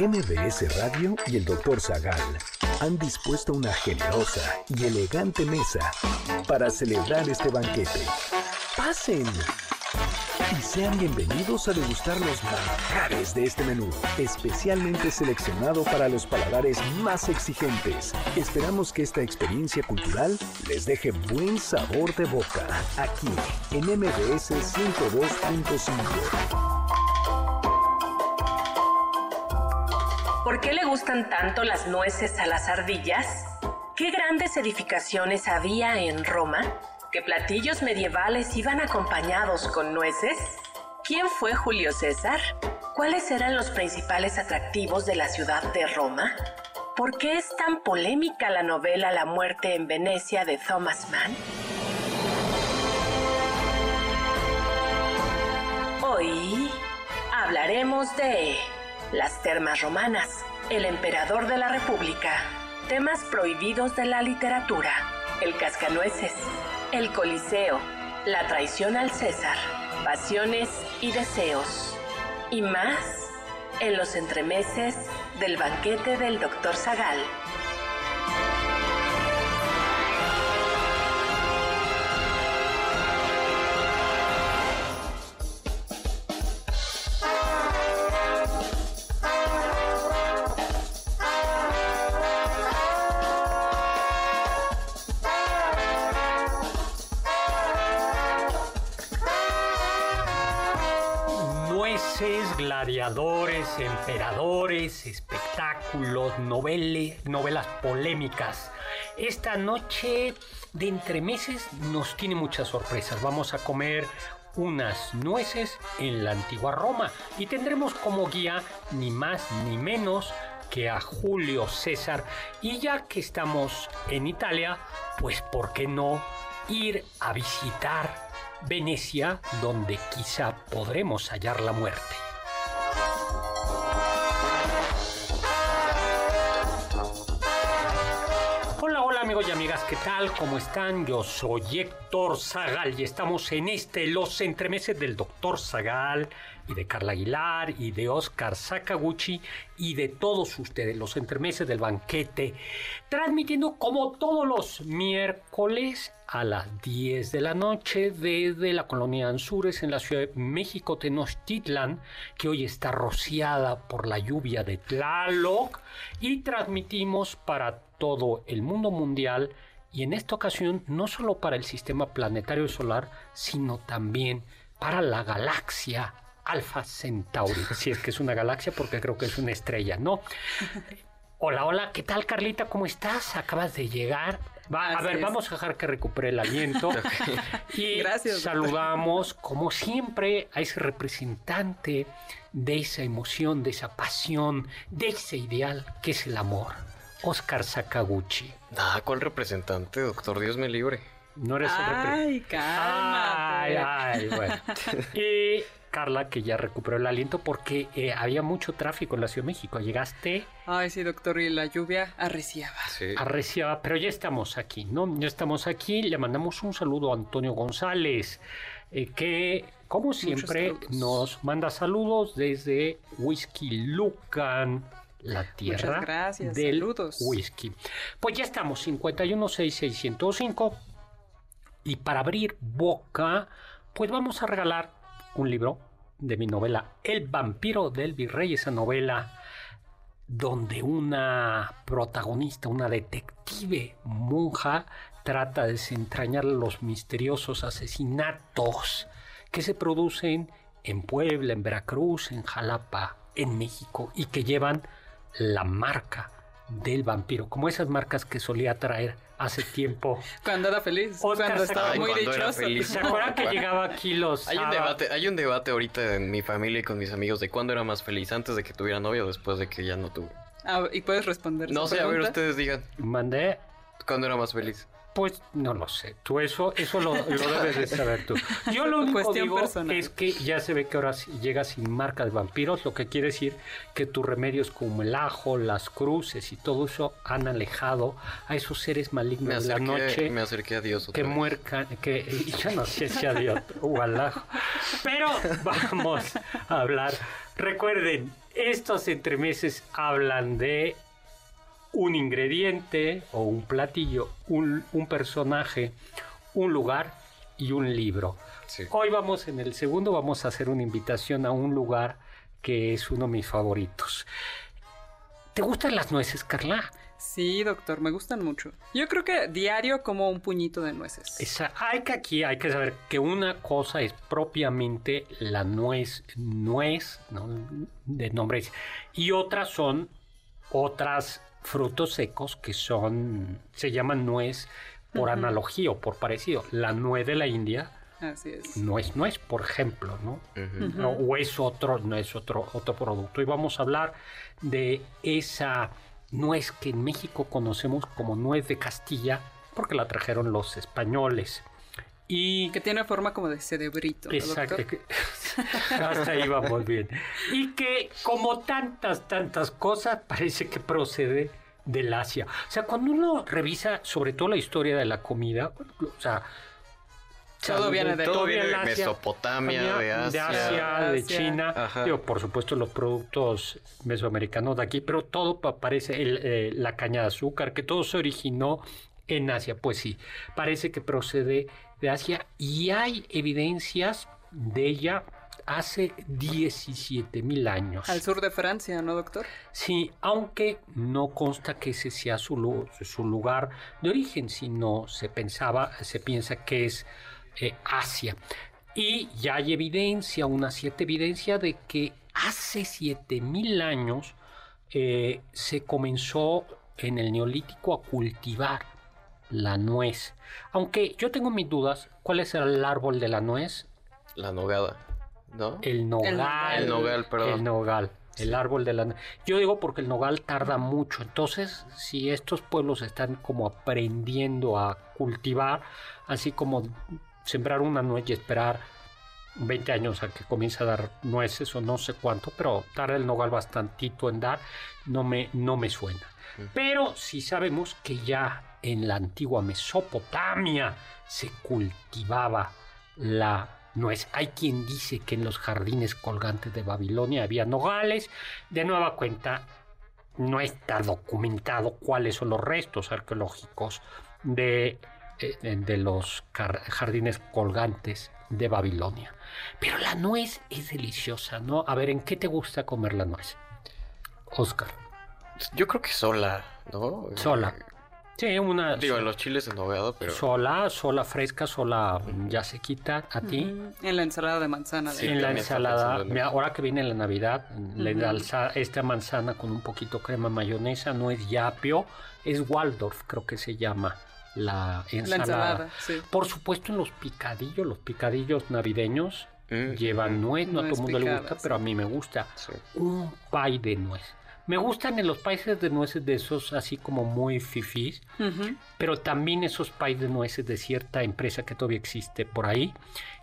MBS Radio y el Dr. Zagal han dispuesto una generosa y elegante mesa para celebrar este banquete. ¡Pasen! Y sean bienvenidos a degustar los manjares de este menú, especialmente seleccionado para los paladares más exigentes. Esperamos que esta experiencia cultural les deje buen sabor de boca, aquí en MBS 102.5. ¿Por qué le gustan tanto las nueces a las ardillas? ¿Qué grandes edificaciones había en Roma? ¿Qué platillos medievales iban acompañados con nueces? ¿Quién fue Julio César? ¿Cuáles eran los principales atractivos de la ciudad de Roma? ¿Por qué es tan polémica la novela La muerte en Venecia de Thomas Mann? Hoy hablaremos de las termas romanas, el emperador de la República, temas prohibidos de la literatura, el cascanueces, el Coliseo, la traición al César, pasiones y deseos, y más en los entremeses del banquete del Dr. Zagal. Gladiadores, emperadores, espectáculos, novelas polémicas. Esta noche de entremeses nos tiene muchas sorpresas. Vamos a comer unas nueces en la antigua Roma y tendremos como guía ni más ni menos que a Julio César. Y ya que estamos en Italia, pues ¿por qué no ir a visitar Venecia, donde quizá podremos hallar la muerte? Amigos y amigas, ¿qué tal? ¿Cómo están? Yo soy Héctor Zagal y estamos en este Los Entremeses del Doctor Zagal y de Carla Aguilar y de Oscar Sakaguchi y de todos ustedes, los entremeses del banquete, transmitiendo como todos los miércoles a las 10 de la noche desde la colonia Anzures en la Ciudad de México, Tenochtitlan, que hoy está rociada por la lluvia de Tlaloc, y transmitimos para todo el mundo mundial y en esta ocasión no solo para el sistema planetario solar, sino también para la galaxia Alpha Centauri, si es que es una galaxia porque creo que es una estrella, ¿no? Hola, hola, ¿qué tal Carlita? ¿Cómo estás? Acabas de llegar. Va, a ver, vamos a dejar que recupere el aliento. Y Gracias, doctor. saludamos, como siempre, a ese representante de esa emoción, de esa pasión, de ese ideal que es el amor. Oscar Sakaguchi. Ah, ¿cuál representante, doctor? Dios me libre. No eres el representante. Ay. Ay, ay, bueno. Y Carla, que ya recuperó el aliento porque eh, había mucho tráfico en la Ciudad de México. Llegaste Ay, sí, doctor, y la lluvia arreciaba. Sí. arreciaba, pero ya estamos aquí, ¿no? Ya estamos aquí. Le mandamos un saludo a Antonio González, eh, que, como siempre, nos manda saludos desde Whisky Lucan. La tierra gracias, del saludos. whisky. Pues ya estamos, 5166105. Y para abrir boca, pues vamos a regalar un libro de mi novela El vampiro del virrey, esa novela donde una protagonista, una detective monja, trata de desentrañar los misteriosos asesinatos que se producen en Puebla, en Veracruz, en Jalapa, en México y que llevan la marca del vampiro, como esas marcas que solía traer hace tiempo. Cuando era feliz, Oscar cuando estaba Ay, muy cuando dichoso. feliz. ¿Se acuerdan que llegaba aquí los Hay un debate, hay un debate ahorita en mi familia y con mis amigos de cuándo era más feliz, antes de que tuviera novia o después de que ya no tuve. Ah, y puedes responder. No sé, a ver, ustedes digan, Mandé ¿cuándo era más feliz? Pues no lo sé. Tú eso, eso lo, lo debes de saber tú. Yo lo único Cuestión digo personal. es que ya se ve que ahora sí llega sin marca de vampiros, lo que quiere decir que tus remedios como el ajo, las cruces y todo eso han alejado a esos seres malignos de la noche me acerqué a Dios otra que muercan, que yo no sé si adiós o al ajo. Pero vamos a hablar. Recuerden, Estos entremeses hablan de un ingrediente o un platillo, un, un personaje, un lugar y un libro. Sí. Hoy vamos en el segundo, vamos a hacer una invitación a un lugar que es uno de mis favoritos. ¿Te gustan las nueces, Carla? Sí, doctor, me gustan mucho. Yo creo que diario como un puñito de nueces. Esa- hay que aquí, hay que saber que una cosa es propiamente la nuez, nuez, ¿no? de nombre, y otras son otras frutos secos que son, se llaman nuez por analogía o por parecido. La nuez de la India Así es. no es nuez, por ejemplo, ¿no? O es otro, no es otro, otro producto. Y vamos a hablar de esa nuez que en México conocemos como nuez de Castilla, porque la trajeron los españoles. Y Que tiene forma como de cerebrito. ¿no, Exacto. que- Hasta ahí vamos bien. Y que como tantas, tantas cosas, parece que procede del Asia. O sea, cuando uno revisa sobre todo la historia de la comida, o sea... Todo viene de- Todo todo viene de Asia, Mesopotamia, de Asia. de, Asia, de Asia. China, digo, por supuesto los productos mesoamericanos de aquí, pero todo pa- parece el, eh, la caña de azúcar, que todo se originó en Asia, pues sí, parece que procede de Asia y hay evidencias de ella hace 17 mil años. Al sur de Francia, ¿no, doctor? Sí, aunque no consta que ese sea su, su lugar de origen, sino se pensaba, se piensa que es eh, Asia. Y ya hay evidencia, una cierta evidencia de que hace 7000 años eh, se comenzó en el neolítico a cultivar la nuez. Aunque yo tengo mis dudas, ¿cuál es el árbol de la nuez? La nogada, ¿no? El nogal. El nogal, perdón. El nogal. El árbol de la... Yo digo porque el nogal tarda mucho. Entonces, si estos pueblos están como aprendiendo a cultivar, así como sembrar una nuez y esperar 20 años a que comience a dar nueces o no sé cuánto, pero tarda el nogal bastantito en dar, no me, no me suena. Pero si sabemos que ya en la antigua Mesopotamia se cultivaba la nuez. Hay quien dice que en los jardines colgantes de Babilonia había nogales. De nueva cuenta, no está documentado cuáles son los restos arqueológicos de, eh, de los jar- jardines colgantes de Babilonia. Pero la nuez es deliciosa, ¿no? A ver, ¿en qué te gusta comer la nuez? Oscar. Yo creo que sola, ¿no? Sola. Sí, una Digo, en los chiles en nogada, pero... sola, sola fresca, sola ya se quita a ti. En la ensalada de manzana. Sí, en la ensalada, mira, ahora que viene la Navidad, le alza esta manzana con un poquito crema mayonesa, no es yapio, es Waldorf, creo que se llama la La ensalada. ensalada, sí. Por supuesto en los picadillos, los picadillos navideños Mm, llevan nuez, no a todo el mundo le gusta, sí. pero a mí me gusta. sí. Un pay de nuez. Me gustan en los países de nueces de esos así como muy fifís, pero también esos pais de nueces de cierta empresa que todavía existe por ahí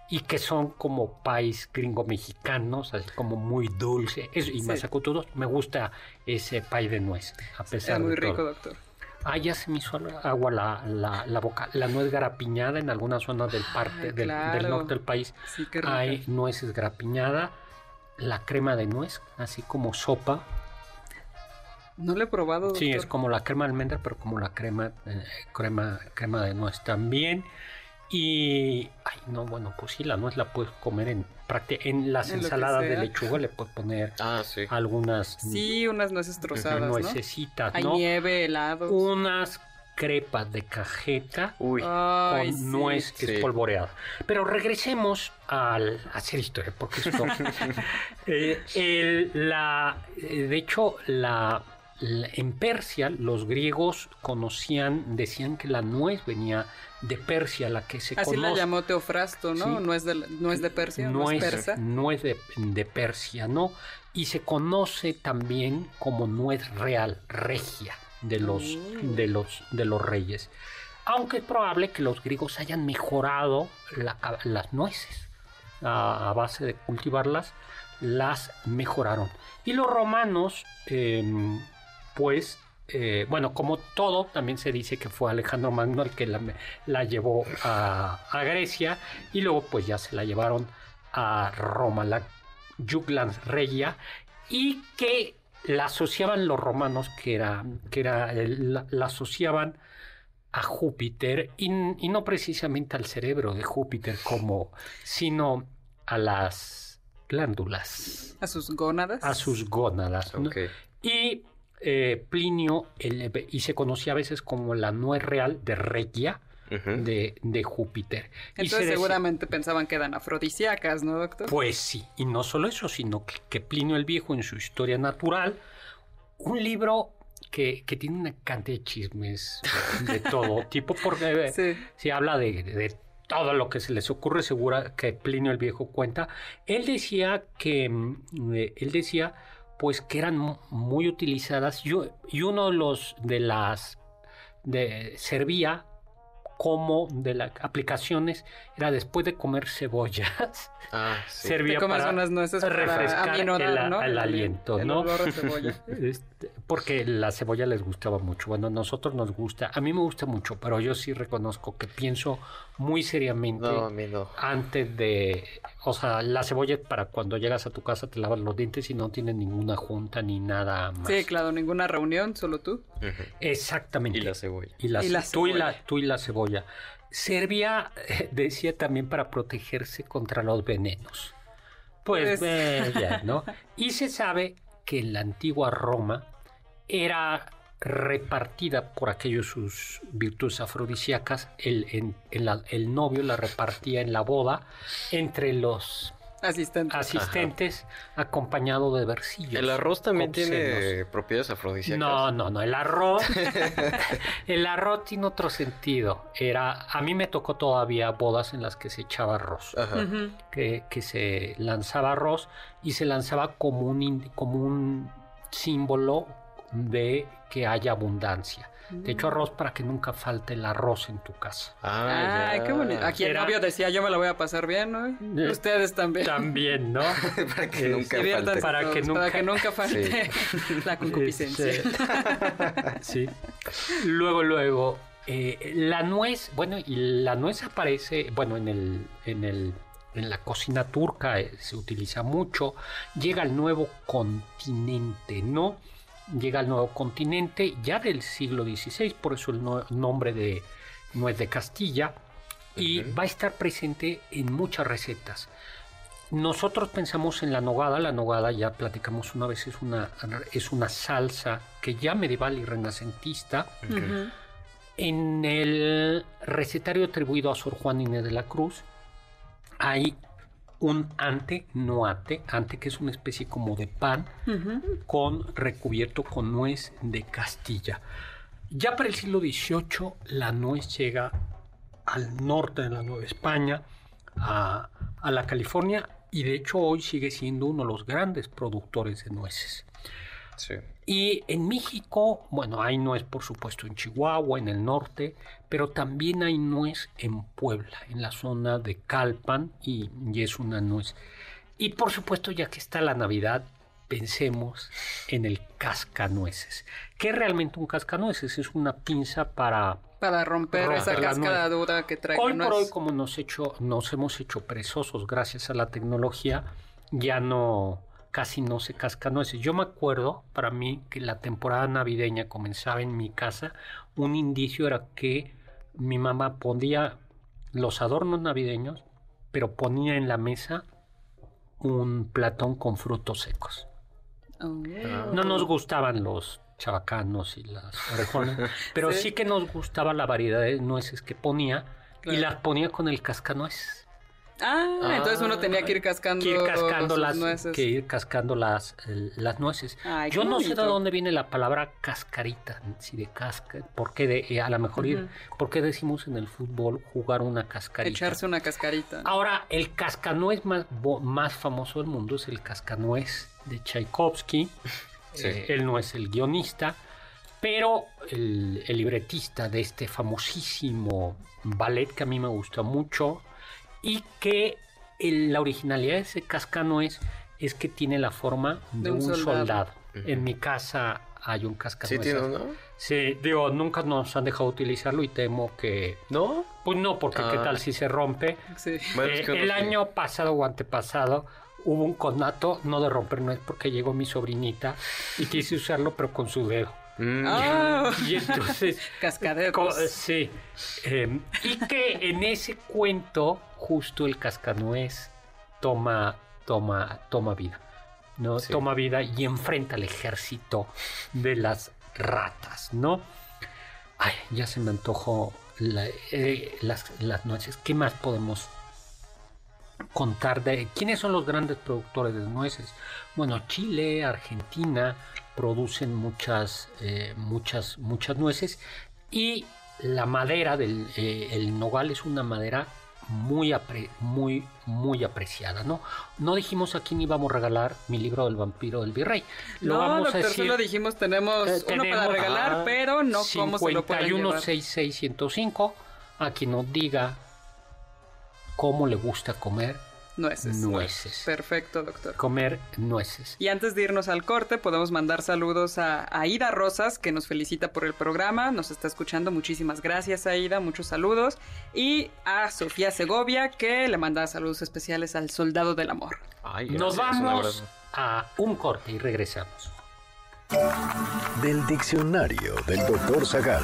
y que son como pais gringo mexicanos, así como muy dulce eso, y Sí. masacutudos. Me gusta ese pay de nuez, a pesar Es muy de rico, todo. doctor. Ah, ya se me hizo agua la, la, la boca. La nuez garapiñada en algunas zonas del parte Ay, del, del norte del país Sí, qué rico. hay nueces garapiñada, la crema de nuez, así como sopa. No lo he probado, doctor. Sí, es como la crema de almendra, pero como la crema, eh, crema, crema de nuez también. Y, ay, no, bueno, pues sí, la nuez la puedes comer en en las En ensaladas de lechuga, le puedes poner Ah, sí. algunas Sí, unas nueces trozadas, ¿no? nuecesitas, Hay ¿no? nieve, helados. Unas crepas de cajeta Uy, Ay, con sí. nuez Sí. espolvoreada. Pero regresemos al a hacer historia, porque esto. Eh, el- la, eh, de hecho, la- en Persia los griegos conocían, decían que la nuez venía de Persia, la que se Así la llamó Teofrasto, ¿no? Sí. No es de, no es de Persia, no, es nuez de, de Persia, ¿no? Y se conoce también como nuez real, regia, de los, Mm. de los, de los reyes. Aunque es probable que los griegos hayan mejorado la las nueces. A, a base de cultivarlas, las mejoraron. Y los romanos, em, pues, eh, bueno, como todo, también se dice que fue Alejandro Magno el que la, la llevó a, a Grecia y luego pues ya se la llevaron a Roma, la Juglans Regia, y que la asociaban los romanos, que era, que era el- la, la asociaban a Júpiter y, y no precisamente al cerebro de Júpiter como, sino a las glándulas, A sus gónadas. a sus gónadas. ¿no? Ok. Y eh, Plinio, el- y se conocía a veces como la nuez real de Regia de, de Júpiter. Y se Entonces decía- seguramente pensaban que eran afrodisíacas, ¿no, doctor? Pues sí, y no solo eso, sino que, que Plinio el Viejo en su Historia Natural, un libro que, que tiene una cantidad de chismes de todo tipo, porque Sí. se habla de, de todo lo que se les ocurre, segura que Plinio el Viejo cuenta. Él decía que, mm, eh, él decía, pues que eran mu- muy utilizadas y, uno de los de las de servía como de las aplicaciones era después de comer cebollas Ah, sí. servía para unas nueces para refrescar aminorar, el, ¿no? el El- aliento, el ¿no? olor a cebolla. Este, porque la cebolla les gustaba mucho. Bueno, a nosotros nos gusta, a mí me gusta mucho, pero yo sí reconozco que pienso muy seriamente No, a mí no. antes de, o sea, la cebolla es para cuando llegas a tu casa te lavas los dientes y no tienes ninguna junta ni nada más. Sí, claro, ninguna reunión, solo tú. Exactamente. Y la cebolla. Y la, Y la tú, y la, cebolla. tú y la cebolla. Servía, eh, decía también, para protegerse contra los venenos. Pues, Pues- eh, ya, ¿no? Y se sabe que en la antigua Roma era repartida por aquellos sus virtudes afrodisíacas. El, en- en la- el novio la repartía en la boda entre los Asistente. asistentes, acompañado de versillos. El arroz también obscenos. tiene propiedades afrodisíacas. No, no, no. El arroz. el arroz tiene otro sentido. Era. A mí me tocó todavía bodas en las que se echaba arroz. Ajá. Que, que se lanzaba arroz y se lanzaba como un, como un símbolo de que haya abundancia. Te echo arroz para que nunca falte el arroz en tu casa. Ah, Ay, ya. qué bonito. Aquí el novio decía, yo me la voy a pasar bien, ¿no? Eh, Ustedes también. También, ¿no? Para que Eh, nunca falte. Para que nunca- para que nunca falte la concupiscencia. Este, sí. Luego, luego, eh, la nuez, bueno, y la nuez aparece, bueno, en el, en el, en la cocina turca eh, se utiliza mucho. Llega al nuevo continente, ¿no? Llega al nuevo continente ya del siglo XVI, por eso el no- nombre de nuez de Castilla, y va a estar presente en muchas recetas. Nosotros pensamos en la nogada, la nogada ya platicamos una vez, es una, es una salsa que ya medieval y renacentista. En el recetario atribuido a Sor Juan Inés de la Cruz hay un ante, no ate, ante que es una especie como de pan con recubierto con nuez de Castilla. Ya para el siglo XVIII la nuez llega al norte de la Nueva España, a, a la California, y de hecho hoy sigue siendo uno de los grandes productores de nueces. Sí. Y en México, bueno, hay nuez por supuesto en Chihuahua, en el norte, pero también hay nuez en Puebla, en la zona de Calpan, y, y es una nuez. Y por supuesto, ya que está la Navidad, pensemos en el cascanueces. ¿Qué es realmente un cascanueces? Es una pinza para... Para romper, Romper esa cascada dura que trae Hoy por hoy, como nos, hecho, nos hemos hecho perezosos gracias a la tecnología, ya no, casi no se cascanueces. Yo me acuerdo, para mí, que la temporada navideña comenzaba en mi casa. Un indicio era que mi mamá ponía los adornos navideños, pero ponía en la mesa un platón con frutos secos. Oh. No nos gustaban los chabacanos y las orejones, pero sí. Sí. que nos gustaba la variedad de nueces que ponía y las ponía con el cascanueces. Ah, Ah, entonces uno tenía que ir cascando, Que ir cascando las nueces. que ir cascando las, el- las nueces. Ay, Yo no sé de dónde viene la palabra cascarita, si de casca, por qué de, eh, a lo mejor ir- por qué decimos en el fútbol jugar una cascarita. Echarse una cascarita. Ahora, el cascanuez más, famoso del mundo es el cascanuez de Tchaikovsky. Sí. Eh, él no es el guionista, pero el, el libretista de este famosísimo ballet que a mí me gusta mucho y que el- la originalidad de ese cascanuez es que tiene la forma de, un, soldado. En mi casa hay un Sí cascanuez. tiene uno. Sí, digo, nunca nos han dejado utilizarlo y temo que... ¿No? Pues no, porque qué Ah. tal si se rompe. Sí. Bueno, Eh, es el sí. año pasado o antepasado, hubo un conato, no de romper nuez, porque llegó mi sobrinita y quise usarlo, pero con su dedo. Mm, Ah. Y entonces... Cascadeos. co- sí. eh, y que en ese cuento, justo el cascanuez toma, toma, toma vida. ¿no? Sí. Toma vida y enfrenta al ejército de las ratas, ¿no? Ay, ya se me antojó la- eh, las, las nueces. ¿Qué más podemos contar de quiénes son los grandes productores de nueces? Bueno, Chile, Argentina producen muchas, eh, muchas, muchas nueces y la madera del eh, el nogal es una madera muy, apre- muy, muy apreciada, ¿no? No dijimos a quién íbamos a regalar mi libro del vampiro del virrey. Lo no, vamos doctor, a decir. solo dijimos tenemos Eh, uno para regalar, pero no cómo se lo pueden llevar. 516605 a quien nos diga cómo le gusta comer Nueces. nueces. Perfecto, doctor. Comer nueces. Y antes de irnos al corte, podemos mandar saludos a Aida Rosas, que nos felicita por el programa, nos está escuchando. Muchísimas gracias, Aida, muchos saludos. Y a Sofía Segovia, que le manda saludos especiales al Soldado del Amor. ay, Nos vamos a un corte y regresamos. Del diccionario del doctor Zagal.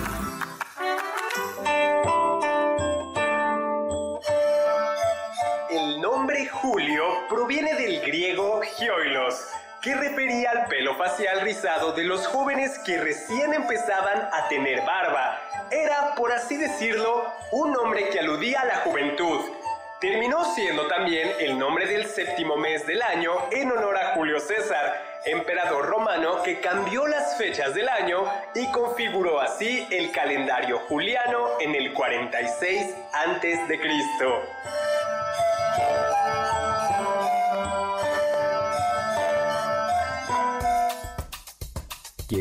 Proviene del griego gioilos, que refería al pelo facial rizado de los jóvenes que recién empezaban a tener barba. Era, por así decirlo, un nombre que aludía a la juventud. Terminó siendo también el nombre del séptimo mes del año en honor a Julio César, emperador romano que cambió las fechas del año y configuró así el calendario juliano en el 46 antes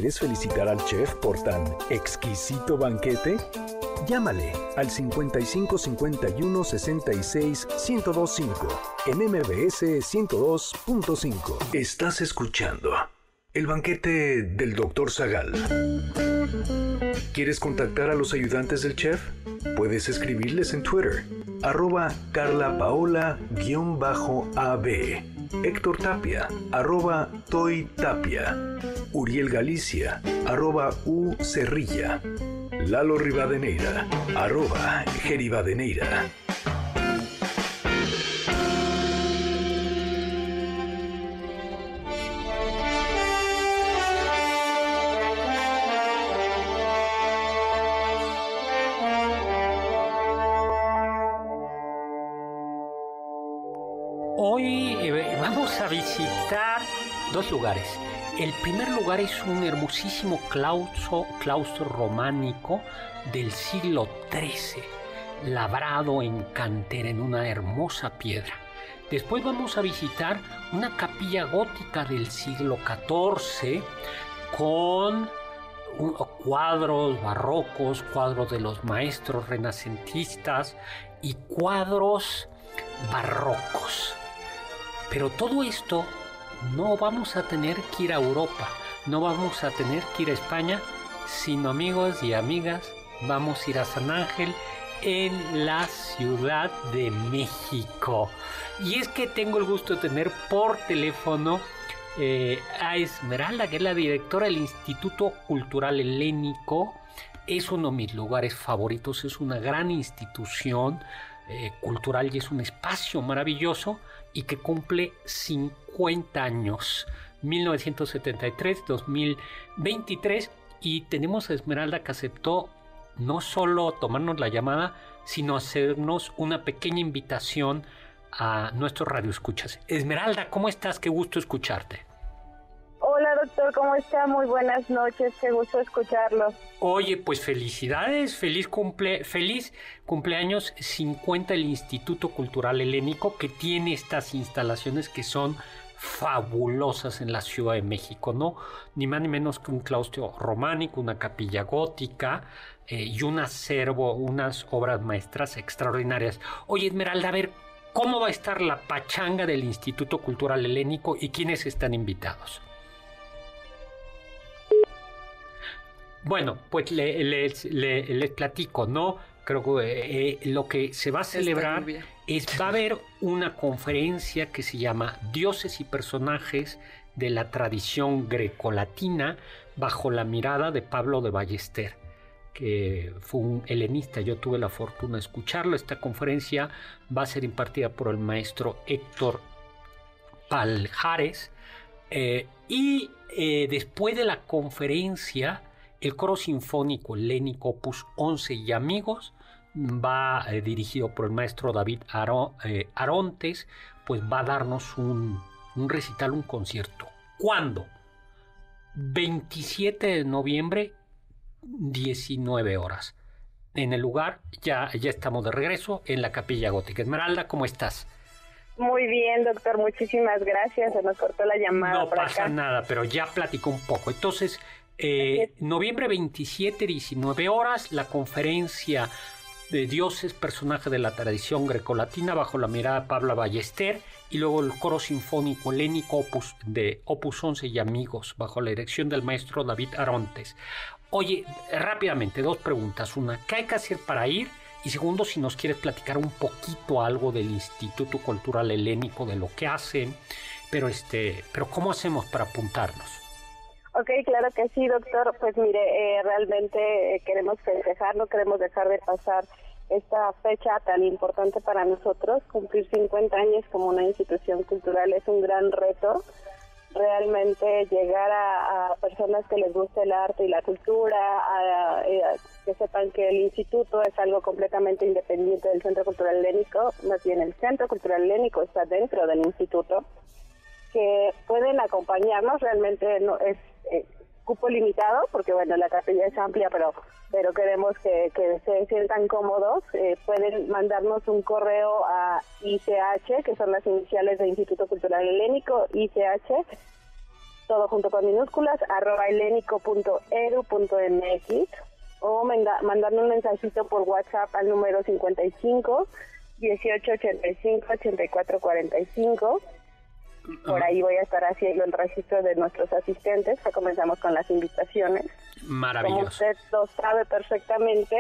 ¿Quieres felicitar al chef por tan exquisito banquete? Llámale al 55 51 66 1025 en MBS 102.5. Estás escuchando el banquete del Dr. Zagal. ¿Quieres contactar a los ayudantes del chef? Puedes escribirles en Twitter, arroba carlapaola-ab, Héctor Tapia, arroba Toy Tapia, Uriel Galicia, arroba U Cerrilla, Lalo Rivadeneira, arroba Geribadeneira. Hoy vamos a visitar dos lugares. El primer lugar es un hermosísimo claustro, románico del siglo XIII, labrado en cantera en una hermosa piedra. Después vamos a visitar una capilla gótica del siglo XIV con cuadros barrocos, cuadros de los maestros renacentistas y cuadros barrocos. Pero todo esto no vamos a tener que ir a Europa, no vamos a tener que ir a España, sino amigos y amigas, vamos a ir a San Ángel en la Ciudad de México. Y es que tengo el gusto de tener por teléfono eh, a Esmeralda, que es la directora del Instituto Cultural Helénico. Es uno de mis lugares favoritos, es una gran institución eh, cultural y es un espacio maravilloso y que cumple 50 años, 1973-2023 y tenemos a Esmeralda que aceptó no solo tomarnos la llamada, sino hacernos una pequeña invitación a nuestros radioescuchas. Esmeralda, ¿cómo estás? Qué gusto escucharte. Doctor, ¿cómo está? Muy buenas noches, qué gusto escucharlo. Oye, pues felicidades, feliz cumple, feliz cumpleaños 50 el Instituto Cultural Helénico que tiene estas instalaciones que son fabulosas en la Ciudad de México, ¿no? Ni más ni menos que un claustro románico, una capilla gótica eh, y un acervo, unas obras maestras extraordinarias. Oye, Esmeralda, a ver, ¿cómo va a estar la pachanga del Instituto Cultural Helénico y quiénes están invitados? Bueno, pues le- les, le- les platico, ¿no? creo que eh, lo que se va a celebrar es, va a haber una conferencia que se llama Dioses y Personajes de la Tradición Grecolatina bajo la mirada de Pablo de Ballester que fue un helenista. Yo tuve la fortuna de escucharlo. Esta conferencia va a ser impartida por el maestro Héctor Paljares. Eh, y eh, después de la conferencia, el coro sinfónico helénico Opus 11 y Amigos va eh, dirigido por el maestro David Arontes, pues va a darnos un, un recital, un concierto. ¿Cuándo? 27 de noviembre 19 horas. En el lugar ya, ya estamos de regreso en la Capilla Gótica. Esmeralda, ¿cómo estás? Muy bien, doctor, muchísimas gracias. Se nos cortó la llamada. No pasa nada, pero ya platicó un poco. Entonces, eh, noviembre 27, 19 horas, la conferencia de dioses, personaje de la tradición grecolatina bajo la mirada de Pablo Ballester y luego el coro sinfónico helénico opus, de Opus 11 y Amigos bajo la dirección del maestro David Arontes. Oye, rápidamente, dos preguntas. Una, ¿qué hay que hacer para ir? Y segundo, si nos quieres platicar un poquito algo del Instituto Cultural Helénico, de lo que hacen, pero este, pero ¿cómo hacemos para apuntarnos? Ok, claro que sí, doctor. Pues mire, eh, realmente eh, queremos festejar, no queremos dejar de pasar esta fecha tan importante para nosotros. Cumplir 50 años como una institución cultural es un gran reto realmente llegar a, personas que les guste el arte y la cultura, a, eh, que sepan que el instituto es algo completamente independiente del Centro Cultural Helénico, más bien el Centro Cultural Helénico está dentro del instituto, que pueden acompañarnos, realmente no es eh, cupo limitado, porque bueno, la capilla es amplia, pero pero queremos que, se sientan cómodos, eh, pueden mandarnos un correo a ICH, que son las iniciales del Instituto Cultural Helénico, ICH, todo junto con minúsculas, arroba helénico.edu.mx, o mandarme un mensajito por WhatsApp al número 55 1885 8445 por ahí voy a estar haciendo el registro de nuestros asistentes, que comenzamos con las invitaciones. Maravilloso. Como usted lo sabe perfectamente,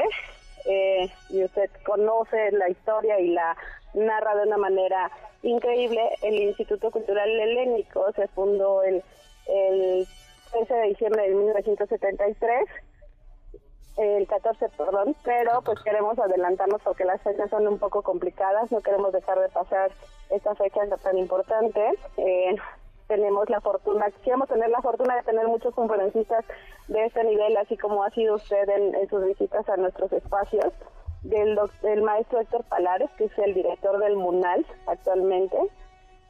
eh, y usted conoce la historia y la narra de una manera increíble, el Instituto Cultural Helénico se fundó el, el 13 de diciembre de 1973 el 14, perdón, pero pues queremos adelantarnos porque las fechas son un poco complicadas, no queremos dejar de pasar esta fecha tan importante. Eh, tenemos la fortuna, queremos tener la fortuna de tener muchos conferencistas de este nivel, así como ha sido usted en, sus visitas a nuestros espacios, del, del maestro Héctor Palares, que es el director del MUNAL actualmente,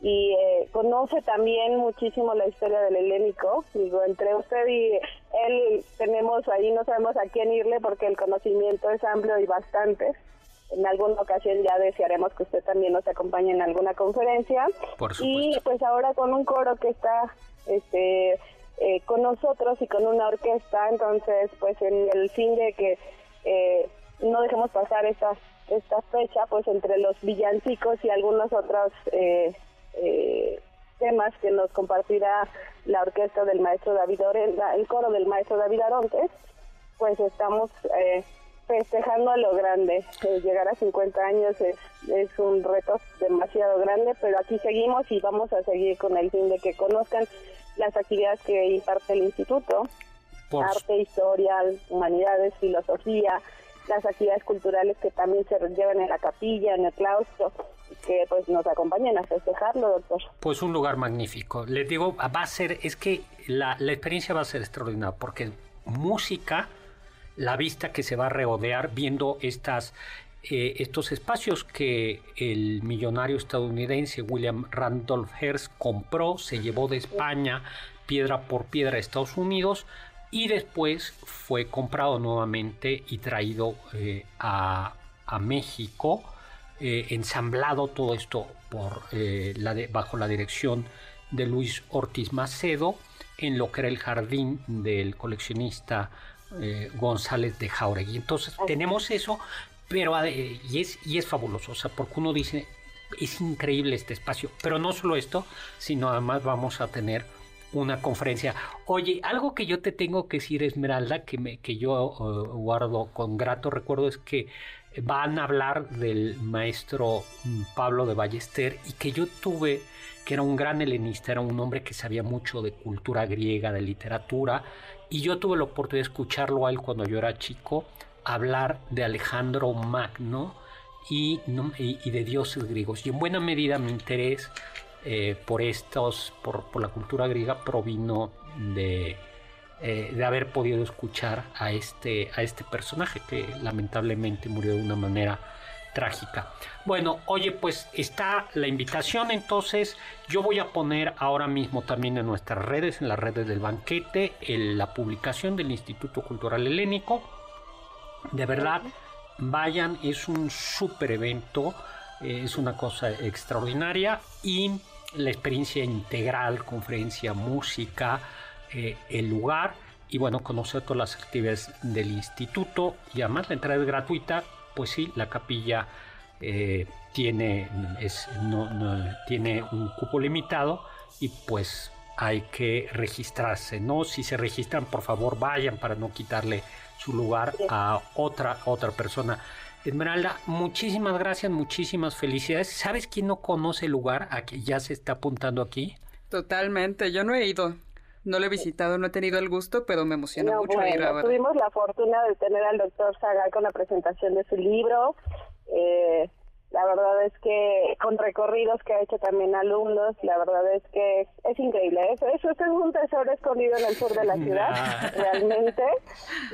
y eh, conoce también muchísimo la historia del helénico. Digo, entre usted y él tenemos ahí, no sabemos a quién irle porque el conocimiento es amplio y bastante. En alguna ocasión ya desearemos que usted también nos acompañe en alguna conferencia. y pues ahora con un coro que está este eh, con nosotros y con una orquesta, entonces pues en el fin de que eh, no dejemos pasar esta, esta fecha, pues entre los villancicos y algunos otros... Eh, eh, temas que nos compartirá la orquesta del maestro David Orenda, el coro del maestro David Arontes, pues estamos eh, festejando a lo grande. Eh, llegar a 50 años es, es un reto demasiado grande, pero aquí seguimos y vamos a seguir con el fin de que conozcan las actividades que imparte el instituto, arte, historia, humanidades, filosofía, las actividades culturales que también se llevan en la capilla, en el claustro, que pues nos acompañen a festejarlo, doctor. Pues un lugar magnífico. Les digo, va a ser, es que la, la experiencia va a ser extraordinaria, porque música, la vista que se va a reodear viendo estas eh, estos espacios que el millonario estadounidense William Randolph Hearst compró, se llevó de España piedra por piedra a Estados Unidos, y después fue comprado nuevamente y traído eh, a, México, eh, ensamblado todo esto por, eh, la bajo la dirección de Luis Ortiz Macedo en lo que era el jardín del coleccionista González de Jauregui. Entonces tenemos eso, pero y es, y es fabuloso, o sea, porque uno dice, es increíble este espacio, pero no solo esto, sino además vamos a tener una conferencia. Oye, algo que yo te tengo que decir, Esmeralda, que, me, que yo uh, guardo con grato recuerdo es que van a hablar del maestro mm, Pablo de Ballester y que yo tuve, que era un gran helenista, era un hombre que sabía mucho de cultura griega, de literatura, y yo tuve la oportunidad de escucharlo a él cuando yo era chico, hablar de Alejandro Magno y, de dioses griegos. Y en buena medida mi interés eh, por estos, por, por la cultura griega provino de eh, de haber podido escuchar a este, a este personaje que lamentablemente murió de una manera trágica. Bueno, oye, pues está la invitación, entonces yo voy a poner ahora mismo también en nuestras redes, en las redes del banquete, la publicación del Instituto Cultural Helénico. De verdad, vayan, es un super evento, eh, es una cosa extraordinaria y la experiencia integral, conferencia, música, eh, el lugar y bueno, conocer todas las actividades del instituto y además la entrada es gratuita, pues sí, la capilla eh, tiene, es, no, tiene un cupo limitado y pues hay que registrarse, ¿no? Si se registran, por favor, vayan para no quitarle su lugar a otra, otra persona. Esmeralda, muchísimas gracias, muchísimas felicidades. ¿Sabes quién no conoce el lugar a que ya se está apuntando aquí? Totalmente, yo no he ido. No lo he visitado, no he tenido el gusto, pero me emociona mucho ir ahora. Tuvimos la fortuna de tener al doctor Sagal con la presentación de su libro. Eh, la verdad es que con recorridos que ha hecho también alumnos, la verdad es que es increíble. Eso, eso, es un tesoro escondido en el sur de la ciudad, realmente.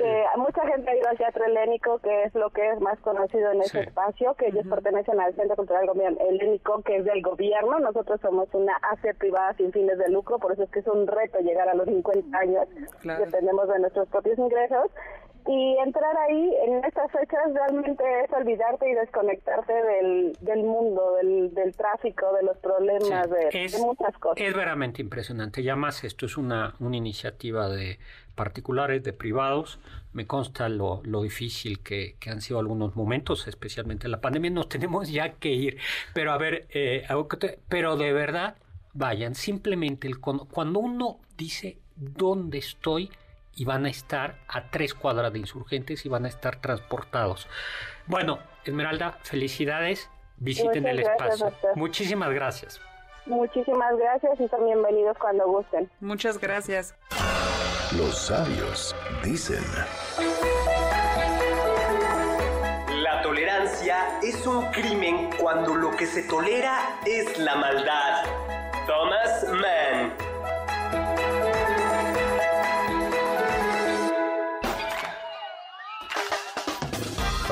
Eh, mucha gente ha ido al Teatro Helénico, que es lo que es más conocido en ese espacio, que ellos pertenecen al Centro Cultural Helénico, que es del gobierno. Nosotros somos una ACE privada sin fines de lucro, por eso es que es un reto llegar a los 50 años que tenemos de nuestros propios ingresos y entrar ahí en estas fechas realmente es olvidarte y desconectarte del, del mundo, del, del, tráfico, de los problemas, de, muchas cosas. Es verdaderamente impresionante. Ya más esto es una, una iniciativa de particulares, de privados. Me consta lo, lo difícil que, que, han sido algunos momentos, especialmente la pandemia. Nos tenemos ya que ir. Pero a ver, eh, pero de verdad, vayan, simplemente el, cuando uno dice dónde estoy, y van a estar a tres cuadras de insurgentes y van a estar transportados. Bueno, Esmeralda, felicidades, visiten el espacio. Muchísimas gracias. Muchísimas gracias y son bienvenidos cuando gusten. Muchas gracias. Los sabios dicen. La tolerancia es un crimen cuando lo que se tolera es la maldad. Thomas Mann.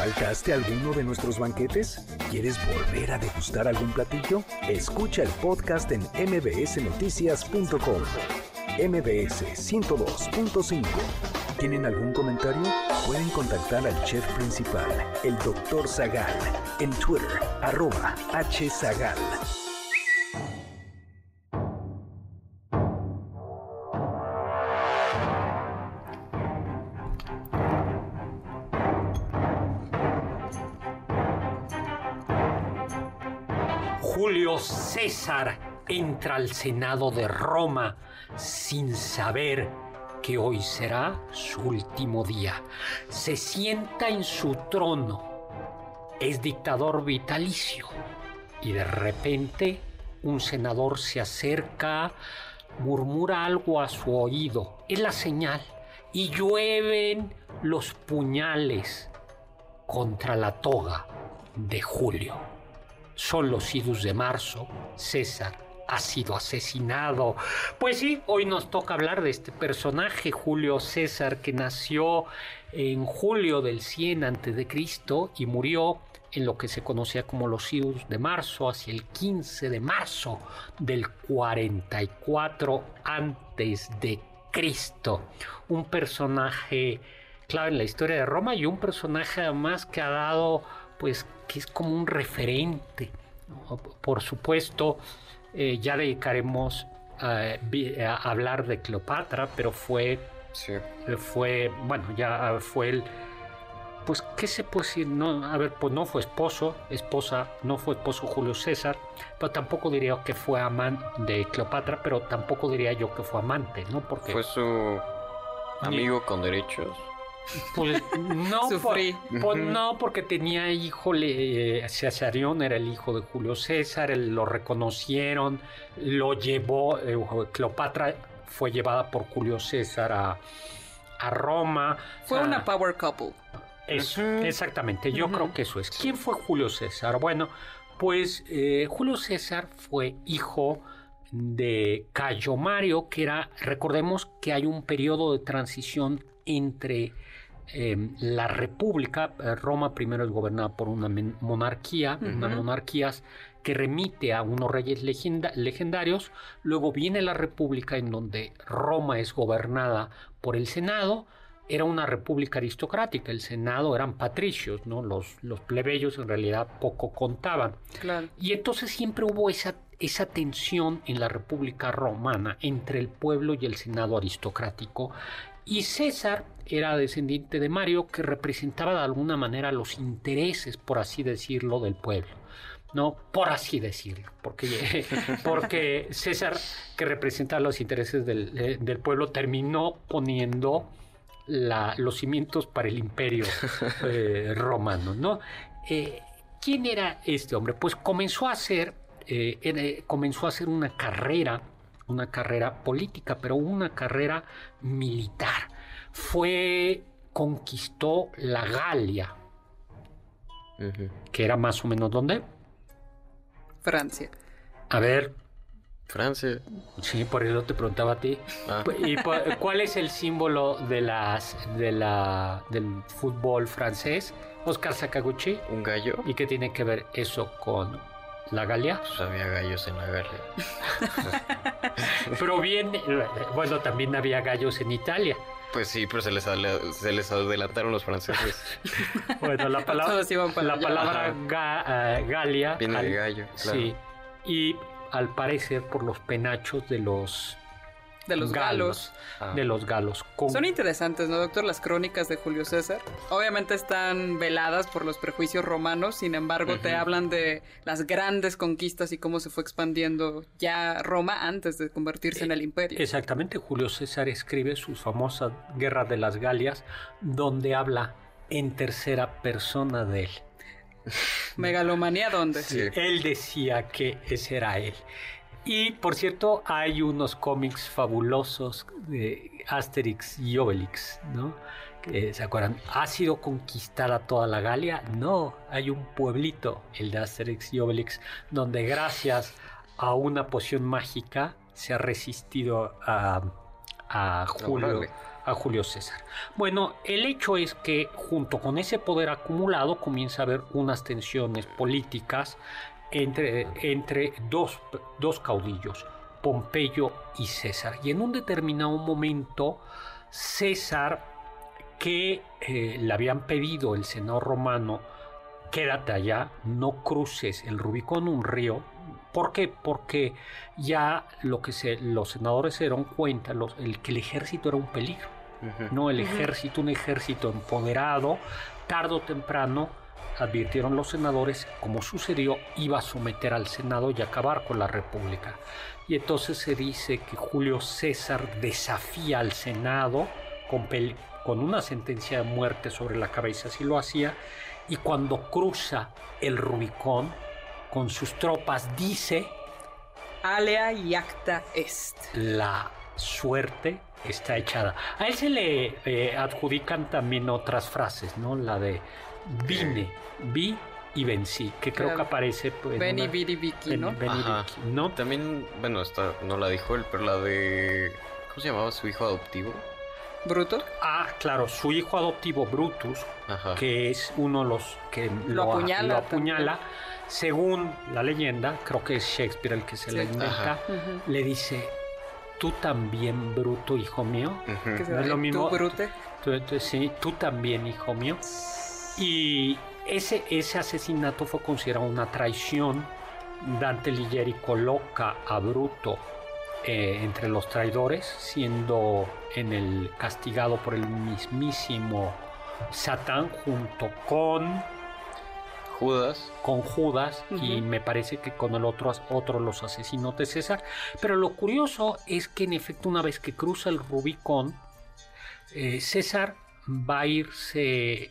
¿Faltaste alguno de nuestros banquetes? ¿Quieres volver a degustar algún platillo? Escucha el podcast en mbsnoticias.com. MBS 102.5. ¿Tienen algún comentario? Pueden contactar al chef principal, el Dr. Zagal, en Twitter, arroba hzagal. César entra al Senado de Roma sin saber que hoy será su último día. Se sienta en su trono. Es dictador vitalicio. Y de repente un senador se acerca, murmura algo a su oído. Es la señal. Y llueven los puñales contra la toga de Julio son los idus de marzo, César ha sido asesinado. Pues sí, hoy nos toca hablar de este personaje, Julio César, que nació en julio del 100 a.C. y murió en lo que se conocía como los idus de marzo, hacia el 15 de marzo del 44 antes de Cristo. Un personaje clave en la historia de Roma y un personaje además que ha dado pues que es como un referente. Por supuesto, eh, ya dedicaremos a, hablar de Cleopatra, pero fue, fue, bueno, ya fue el, pues, ¿qué se puede decir? No, a ver, pues no fue esposo, esposa, no fue esposo Julio César, pero tampoco diría que fue amante de Cleopatra, pero tampoco diría yo que fue amante, ¿no? Porque fue su amigo con derechos. Pues no, por- pues, no, porque tenía hijo, eh, Cesarión era el hijo de Julio César, él lo reconocieron, lo llevó, eh, Cleopatra fue llevada por Julio César a, a Roma. Fue Ah, una power couple. Eso, exactamente, yo creo que eso es. ¿Quién fue Julio César? Bueno, pues eh, Julio César fue hijo de Cayo Mario, que era, recordemos que hay un periodo de transición entre eh, la República, eh, Roma primero es gobernada por una monarquía, una monarquía que remite a unos reyes legenda- legendarios, luego viene la República en donde Roma es gobernada por el Senado, era una república aristocrática, el Senado eran patricios, ¿no? Los, los plebeyos en realidad poco contaban. Claro. Y entonces siempre hubo esa, esa tensión en la República Romana entre el pueblo y el Senado aristocrático. Y César era descendiente de Mario que representaba de alguna manera los intereses, por así decirlo, del pueblo. No, por así decirlo, porque, porque César, que representaba los intereses del, eh, del pueblo, terminó poniendo la- los cimientos para el imperio eh, romano, ¿no? Eh, ¿Quién era este hombre? Pues comenzó a hacer, eh, comenzó a hacer una carrera, una carrera política, pero una carrera militar. Fue, conquistó la Galia, que era más o menos donde. Francia. A ver, Francia. sí, por eso te preguntaba a ti. Ah. ¿Y cu- cuál es el símbolo de las, de la, del fútbol francés? Oscar Sakaguchi. Un gallo. ¿Y qué tiene que ver eso con la Galia? Pues había gallos en la Galia. Pero bien, eh, bueno, también había gallos en Italia. Pues sí, pero se les, ale- se les adelantaron los franceses. Bueno, la palabra, Todos iban para la palabra ga- eh, Galia. Viene de al- gallo, claro. Sí. Y al parecer por los penachos de los De los galos. Ah. De los galos. Con- Son interesantes, ¿no, doctor? Las crónicas de Julio César. Obviamente están veladas por los prejuicios romanos, sin embargo, te hablan de las grandes conquistas y cómo se fue expandiendo ya Roma antes de convertirse en el imperio. Exactamente, Julio César escribe su famosa Guerra de las Galias, donde habla en tercera persona de él. Megalomanía, ¿dónde? Sí. Él decía que ese era él. Y por cierto, hay unos cómics fabulosos de Asterix y Obelix, ¿no? ¿Se acuerdan? ¿Ha sido conquistada toda la Galia? No, hay un pueblito, el de Asterix y Obelix, donde gracias a una poción mágica se ha resistido a, a Julio, Órale. a Julio César. Bueno, el hecho es que junto con ese poder acumulado comienza a haber unas tensiones políticas entre, entre dos, dos caudillos, Pompeyo y César. Y en un determinado momento, César, que eh, le habían pedido el senado romano, quédate allá, no cruces el Rubicón, un río. ¿Por qué? Porque ya lo que se, los senadores se dieron cuenta, los, el, que el ejército era un peligro. No, el ejército, un ejército empoderado, tarde o temprano, advirtieron los senadores, como sucedió, iba a someter al Senado y acabar con la República. Y entonces se dice que Julio César desafía al Senado con, con una sentencia de muerte sobre la cabeza, si lo hacía, y cuando cruza el Rubicón con sus tropas dice Alea y acta est. la suerte está echada. A él se le eh, adjudican también otras frases, ¿no? La de vine, vi y vencí, que creo Claro. que aparece pues, una- Vidi Vicky, Ven- ¿no? Ven y Ajá. Vicky, ¿no? También, bueno, esta no la dijo él, pero la de. ¿Cómo se llamaba su hijo adoptivo? Bruto. Ah, claro, su hijo adoptivo Brutus, Ajá. que es uno de los que lo, Lo apuñala lo apuñala, según la leyenda, creo que es Shakespeare el que se Sí. la inventa, le dice, tú también, Bruto, hijo mío. Se No es lo mismo. Brute. Tú, tú- sí, tú también, hijo mío. Y ese, ese asesinato fue considerado una traición. Dante Ligieri coloca a Bruto eh, entre los traidores, siendo en el castigado por el mismísimo Satán junto con, Judas. con Judas y me parece que con el otro, otro los asesinos de César. Pero lo curioso es que en efecto una vez que cruza el Rubicón, eh, César va a irse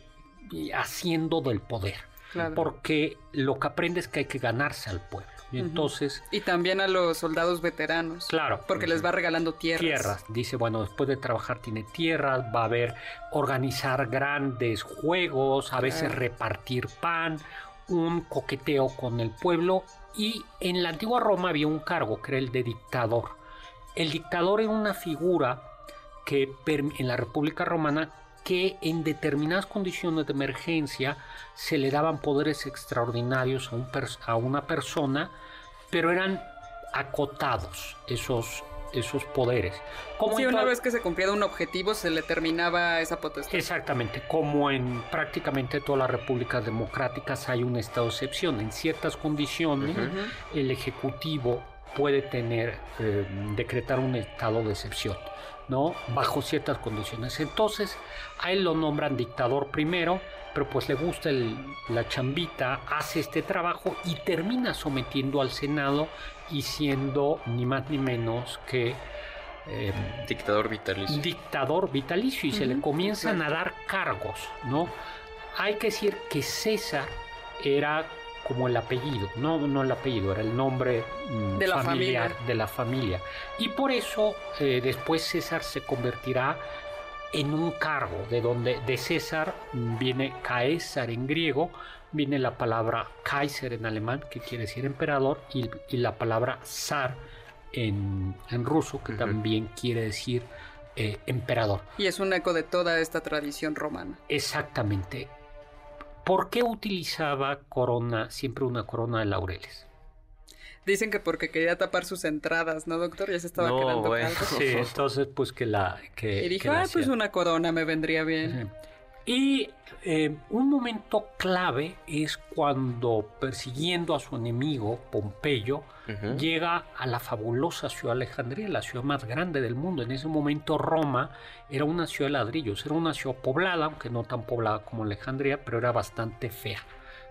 haciendo del poder. Claro. Porque lo que aprende es que hay que ganarse al pueblo. Y entonces, Y también a los soldados veteranos. claro, Porque les va regalando tierras. tierras. Dice, bueno, después de trabajar tiene tierras, va a haber organizar grandes juegos, a veces Claro. repartir pan, un coqueteo con el pueblo. Y en la antigua Roma había un cargo que era el de dictador. El dictador era una figura que en la República Romana que en determinadas condiciones de emergencia se le daban poderes extraordinarios a, un pers- a una persona, pero eran acotados esos, esos poderes. Como Sí, una vez que se cumplía un objetivo, se le terminaba esa potestad. Exactamente, como en prácticamente todas las repúblicas democráticas hay un estado de excepción. En ciertas condiciones, el Ejecutivo puede tener, eh, decretar un estado de excepción, ¿no? Bajo ciertas condiciones. Entonces, a él lo nombran dictador primero, pero pues le gusta el- la chambita, hace este trabajo y termina sometiendo al Senado y siendo ni más ni menos que... eh, Dictador vitalicio. dictador vitalicio y se le comienzan a dar cargos, ¿no? Hay que decir que César era como el apellido, no, no el apellido, era el nombre mm, De la familiar familia. de la familia. Y por eso eh, después César se convertirá en un cargo, de donde de César mm, viene Caesar en griego, viene la palabra Kaiser en alemán, que quiere decir emperador, y, y la palabra zar en, en ruso, que también quiere decir eh, emperador. Y es un eco de toda esta tradición romana. Exactamente. ¿Por qué utilizaba corona, siempre una corona de laureles? Dicen que porque quería tapar sus entradas, ¿no, doctor? Ya se estaba No, quedando bueno. calvo. Sí, entonces pues que la... Que, Y dijo, que la ah, pues una corona me vendría bien. Y eh, un momento clave es cuando persiguiendo a su enemigo, Pompeyo, llega a la fabulosa ciudad de Alejandría, la ciudad más grande del mundo. En ese momento Roma era una ciudad de ladrillos, era una ciudad poblada, aunque no tan poblada como Alejandría, pero era bastante fea.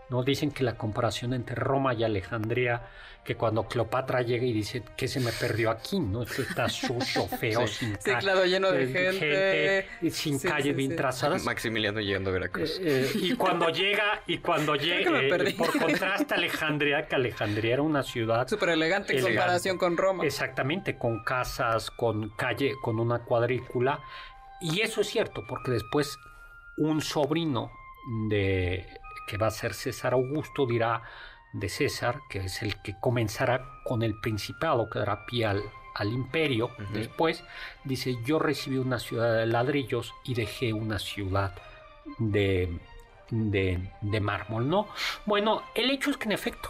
¿No? Dicen que la comparación entre Roma y Alejandría, que cuando Cleopatra llega y dice que se me perdió aquí, ¿no? Esto está sucio, feo, Sí. sin Sí, claro, lleno de eh, gente. y sin Sí, calles sí, bien sí. trazadas. Maximiliano llegando a Veracruz. Eh, eh, y cuando llega, y cuando llega, perdí. por contraste a Alejandría, que Alejandría era una ciudad Súper elegante en Elegante. comparación con Roma. Exactamente, con casas, con calle, con una cuadrícula. Y eso es cierto, porque después un sobrino de que va a ser César Augusto dirá de César, que es el que comenzará con el principado, que dará pie al, al imperio. Después dice, yo recibí una ciudad de ladrillos y dejé una ciudad de, de, de mármol, ¿no? Bueno, el hecho es que en efecto,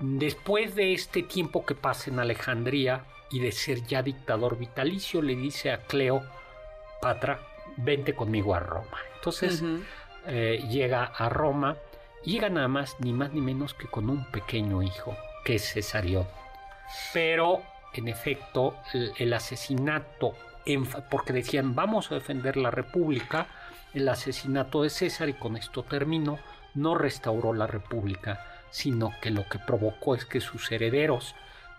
después de este tiempo que pasa en Alejandría y de ser ya dictador vitalicio, le dice a Cleo, Patra, vente conmigo a Roma. Entonces eh, llega a Roma llega nada más ni más ni menos que con un pequeño hijo, que es Cesarión. Pero, en efecto, el, el asesinato, en porque decían vamos a defender la República, el asesinato de César, y con esto termino, no restauró la República, sino que lo que provocó es que sus herederos,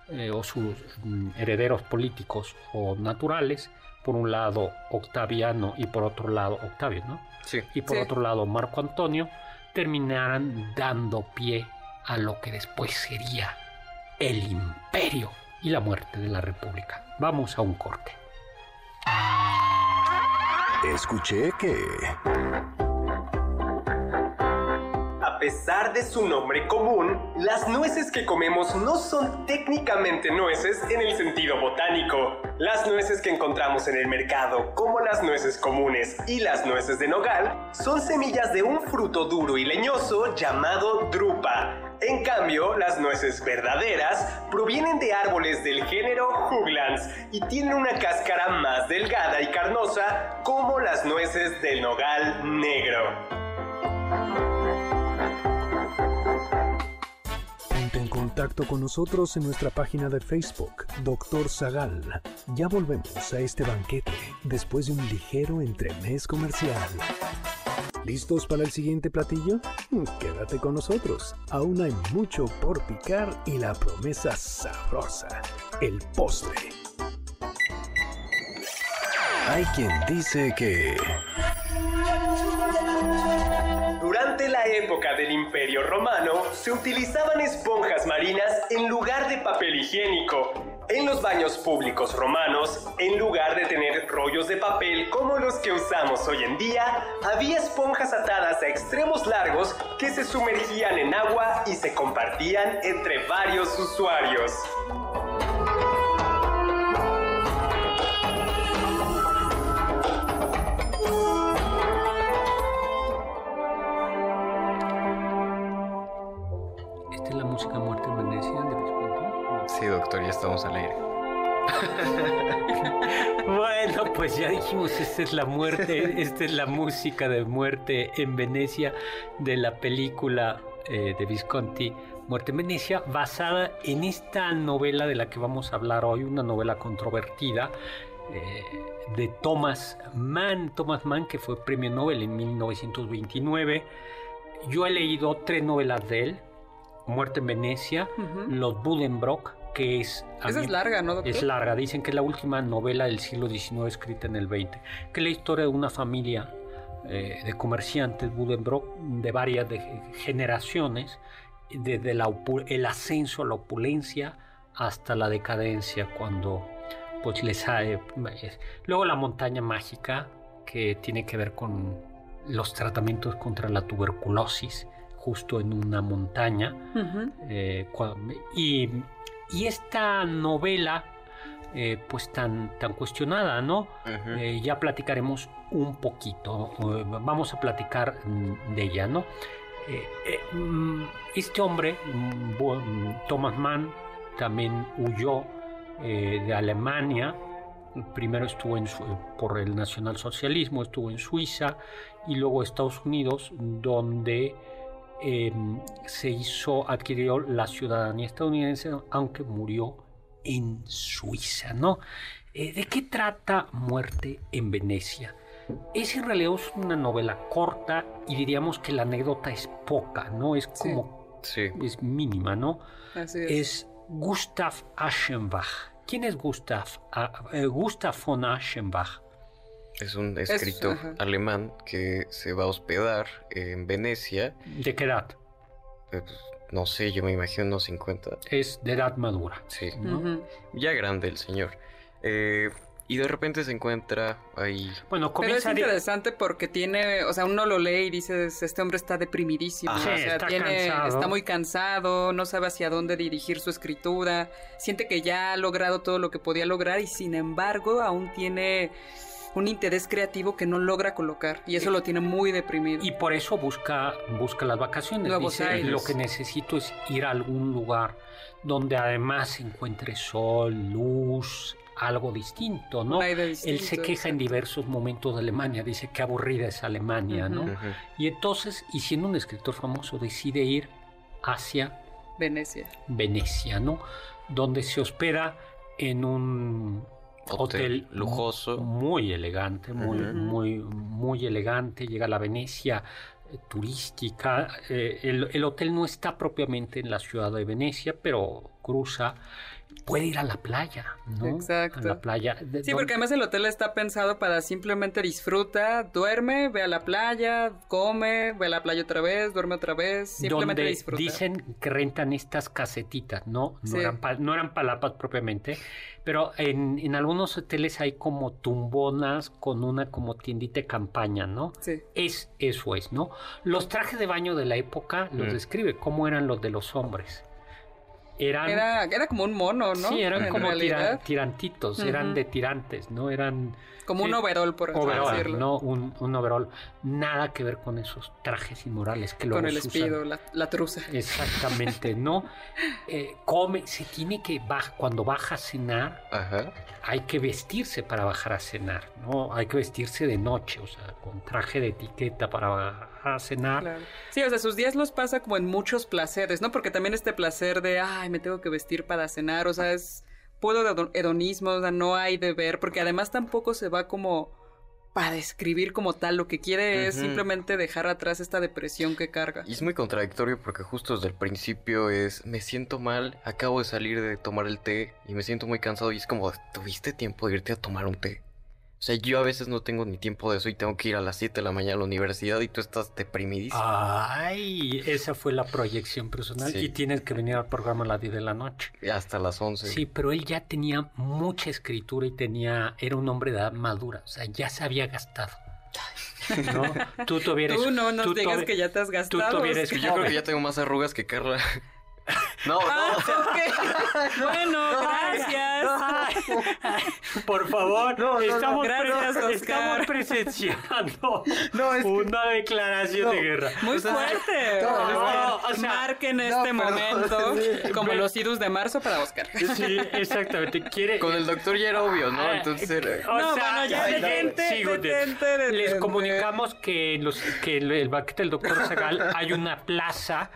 eh, o sus mm, herederos políticos o naturales, por un lado Octaviano y por otro lado Octavio, ¿no? Sí. y por Sí. otro lado Marco Antonio, terminaran dando pie a lo que después sería el imperio y la muerte de la República. Vamos a un corte. Escuché que... pesar de su nombre común, las nueces que comemos no son técnicamente nueces en el sentido botánico. Las nueces que encontramos en el mercado, como las nueces comunes y las nueces de nogal, son semillas de un fruto duro y leñoso llamado drupa. En cambio, las nueces verdaderas provienen de árboles del género Juglans y tienen una cáscara más delgada y carnosa como las nueces del nogal negro. Contacto con nosotros en nuestra página de Facebook, Doctor Zagal. Ya volvemos a este banquete después de un ligero entremés comercial. ¿Listos para el siguiente platillo? Quédate con nosotros. Aún hay mucho por picar y la promesa sabrosa, el postre. Hay quien dice que... Imperio Romano se utilizaban esponjas marinas en lugar de papel higiénico. En los baños públicos romanos, en lugar de tener rollos de papel como los que usamos hoy en día, había esponjas atadas a extremos largos que se sumergían en agua y se compartían entre varios usuarios. ¿Esta es la música Muerte en Venecia de Visconti? Sí, doctor, ya estamos al aire. Bueno, pues ya dijimos, esta es la muerte, esta es la música de muerte en Venecia de la película eh, de Visconti, Muerte en Venecia, basada en esta novela de la que vamos a hablar hoy, una novela controvertida eh, de Thomas Mann, Thomas Mann que fue premio Nobel en 1929. Yo he leído tres novelas de él, Muerte en Venecia. Los Buddenbrock, que es... Esa mí- es larga, ¿no, doctor? es larga, dicen que es la última novela del siglo XIX escrita en el XX, que es la historia de una familia eh, de comerciantes Buddenbrock de varias de- generaciones, desde la el ascenso a la opulencia hasta la decadencia, cuando pues les ha... eh, Luego la montaña mágica, que tiene que ver con los tratamientos contra la tuberculosis, justo en una montaña. Eh, y, y esta novela, eh, pues tan, tan cuestionada, ¿no? Eh, ya platicaremos un poquito, eh, vamos a platicar de ella, ¿no? Eh, eh, mm, este hombre, mm, mm, Thomas Mann, también huyó eh, de Alemania. Primero estuvo en Su- por el nacionalsocialismo, estuvo en Suiza y luego Estados Unidos, donde eh, se hizo, adquirió la ciudadanía estadounidense, aunque murió en Suiza, ¿no? Eh, ¿De qué trata Muerte en Venecia? Es en realidad es una novela corta y diríamos que la anécdota es poca, ¿no? Es como, Sí. es mínima, ¿no? Así es. Es Gustav Aschenbach. ¿Quién es Gustav? Eh, Gustav von Aschenbach. Es un escritor alemán que se va a hospedar en Venecia. ¿De qué edad? eh, pues, no sé, yo me imagino unos 50. Es de edad madura. Sí. Ya grande el señor. Eh, y de repente se encuentra ahí. Bueno, Pero es comienza a di- interesante porque tiene, o sea, uno lo lee y dices, este hombre está deprimidísimo, Ajá. o Sí, sea, está tiene, cansado. está muy cansado, no sabe hacia dónde dirigir su escritura, siente que ya ha logrado todo lo que podía lograr y sin embargo aún tiene un interés creativo que no logra colocar y eso lo tiene muy deprimido. Y por eso busca, busca las vacaciones. Nuevos Dice, aires. lo que necesito es ir a algún lugar donde además se encuentre sol, luz, algo distinto, ¿no? Él se queja en diversos momentos de Alemania, dice que aburrida es Alemania, ¿no? Y entonces, y siendo un escritor famoso, decide ir hacia Venecia. Venecia, ¿no? Donde se hospeda en un Hotel hotel, lujoso. muy elegante, muy, muy, muy elegante. Llega a la Venecia eh, turística. Eh, el, el hotel no está propiamente en la ciudad de Venecia, pero cruza. Puede ir a la playa, ¿no? Exacto. A la playa. de- Sí, porque además el hotel está pensado para simplemente disfruta, duerme, ve a la playa, come, ve a la playa otra vez, duerme otra vez, simplemente donde disfruta. dicen que rentan estas casetitas, ¿no? No, Sí. eran, pa- no eran palapas propiamente, pero en, en algunos hoteles hay como tumbonas con una como tiendita de campaña, ¿no? Sí. Es, eso es, ¿no? Los trajes de baño de la época los Mm. describe, cómo eran los de los hombres. Eran, Era, era como un mono, ¿no? sí, eran En como tirantitos, eran de tirantes, ¿no? Eran como un overall, por así overall, decirlo. ¿no? Un, un overall. Nada que ver con esos trajes inmorales que luego Con el usan. espido, la, la truza. Exactamente, ¿no? Eh, come, se tiene que bajar, cuando baja a cenar, Ajá. hay que vestirse para bajar a cenar, ¿no? Hay que vestirse de noche, o sea, con traje de etiqueta para bajar a cenar. Claro. Sí, o sea, sus días los pasa como en muchos placeres, ¿no? Porque también este placer de, ay, me tengo que vestir para cenar, o sea, es puro hedon- hedonismo, o sea, no hay deber, porque además tampoco se va como para describir como tal, lo que quiere es simplemente dejar atrás esta depresión que carga. Y es muy contradictorio porque justo desde el principio es, me siento mal, acabo de salir de tomar el té y me siento muy cansado y es como, ¿tuviste tiempo de irte a tomar un té? O sea, yo a veces no tengo ni tiempo de eso y tengo que ir a las 7 de la mañana a la universidad y tú estás deprimidísimo. Ay, esa fue la proyección personal Sí. y tienes que venir al programa a las 10 de la noche. Y Hasta las 11. Sí, pero él ya tenía mucha escritura y tenía, era un hombre de edad madura, o sea, ya se había gastado. ¿No? Tú todavía eres- Tú no nos tú digas que ya te has gastado. todavía eres. Yo creo que ya tengo más arrugas que Carla. No, Ah, no. Bueno, gracias. Ay, por favor, No, no, no. estamos, Gracias, pre- Oscar. estamos presenciando No, es que- una declaración de guerra. Muy O sea, fuerte. no, no, o sea, Marquen este momento sí. como los idus de marzo para Oscar. Sí, exactamente. Quiere. Con el doctor ya era obvio, ¿no? Ah, Entonces era- o No, sea, bueno, ya detente, sí, detente, detente. Les comunicamos que, en los, que el banquete del doctor Zagal hay una plaza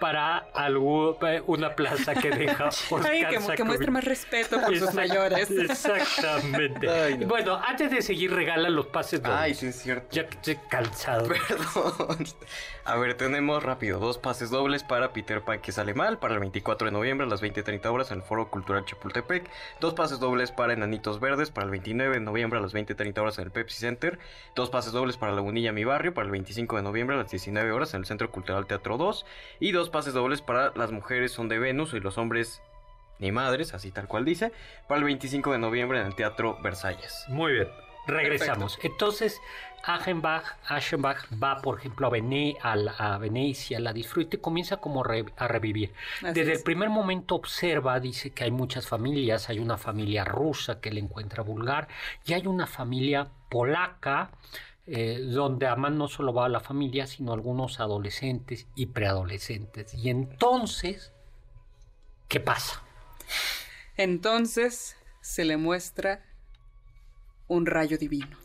para algo, una plaza que deja Oscar Ay, que, que muestre más respeto por sus mayores. Exactamente. Ay, no. Bueno, antes de seguir, regala los pases dobles. Ay, sí es cierto. Ya que estoy cansado. Perdón. A ver, tenemos rápido dos pases dobles para Peter Pan que sale mal para el 24 de noviembre a las 20:30 horas en el Foro Cultural Chapultepec. Dos pases dobles para Enanitos Verdes para el 29 de noviembre a las 20:30 horas en el Pepsi Center. Dos pases dobles para Lagunilla Mi Barrio para el 25 de noviembre a las 19 horas en el Centro Cultural Teatro 2. Y dos pases dobles para Las Mujeres son de Venus y los hombres ni madres, así tal cual dice, para el 25 de noviembre en el Teatro Versalles. Muy bien. Regresamos. Entonces, Achenbach, Aschenbach va, por ejemplo, a, Vene- a, la- a Venecia, la disfruta y comienza como re- a revivir. Así Desde es. el primer momento observa, dice que hay muchas familias, hay una familia rusa que le encuentra vulgar y hay una familia polaca eh, donde además no solo va la familia, sino algunos adolescentes y preadolescentes. Y entonces, ¿qué pasa? Entonces se le muestra un rayo divino,